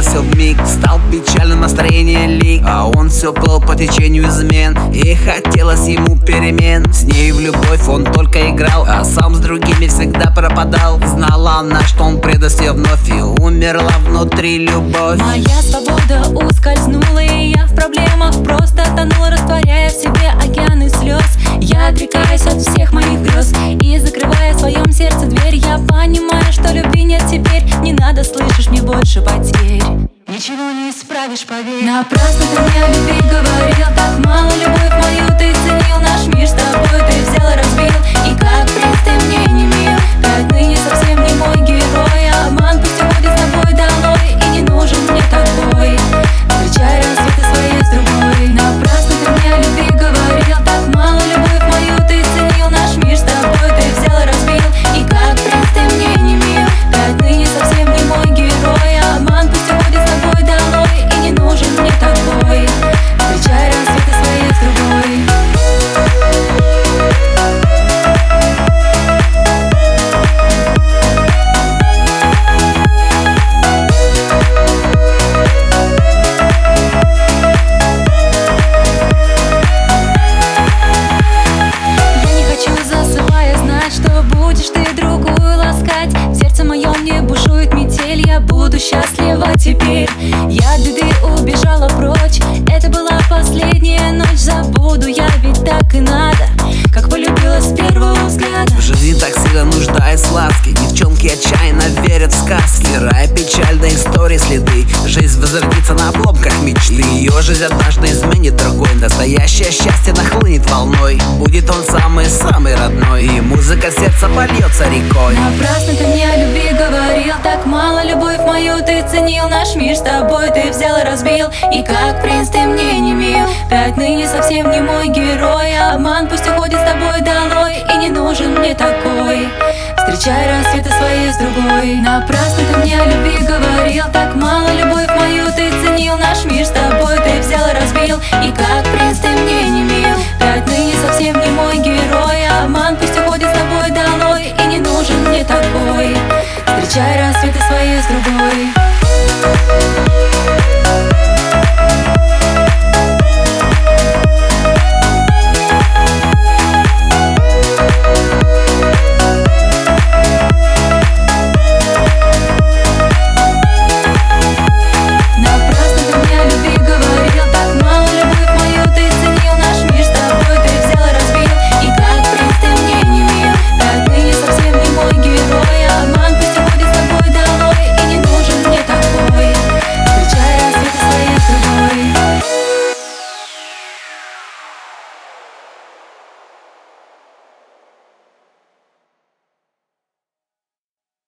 бросил в миг Стал печален настроение лик А он все плыл по течению измен И хотелось ему перемен. С ней в любовь он только играл А сам с другими всегда пропадал. Знала она, что он предаст ее вновь И умерла внутри любовь. Моя свобода ускользнула И я в проблемах просто тонула Растворяя в себе океаны слез. Я отрекаюсь от всех моих грез И закрывая в своем сердце дверь. Я понимаю, что любви нет теперь надо, слышишь, мне больше потерь. Ничего не исправишь, поверь. Напрасно ты мне о любви говорил нуждается ласки. Девчонки отчаянно верят в сказки. Стирая печальные истории следы. Жизнь возродится на обломках мечты. Ее жизнь однажды изменит другой. Настоящее счастье нахлынет волной. Будет он самый-самый родной. И музыка сердца польется рекой. Напрасно ты мне о любви говорил. Так мало любовь мою ты ценил. Наш мир с тобой ты взял и разбил. И как принц ты мне не мил. Ты отныне совсем не мой герой. Обман пусть уходит с тобой долой. И не нужен мне такой Встречай рассветы свои с другой. Напрасно ты мне о любви говорил. Так мало любовь мою ты ценил. Наш мир с тобой ты взял и разбил. И как принц ты мне не мил. Ты отныне совсем не мой герой. Обман пусть уходит с тобой долой. И не нужен мне такой. Встречай рассветы свои с другой.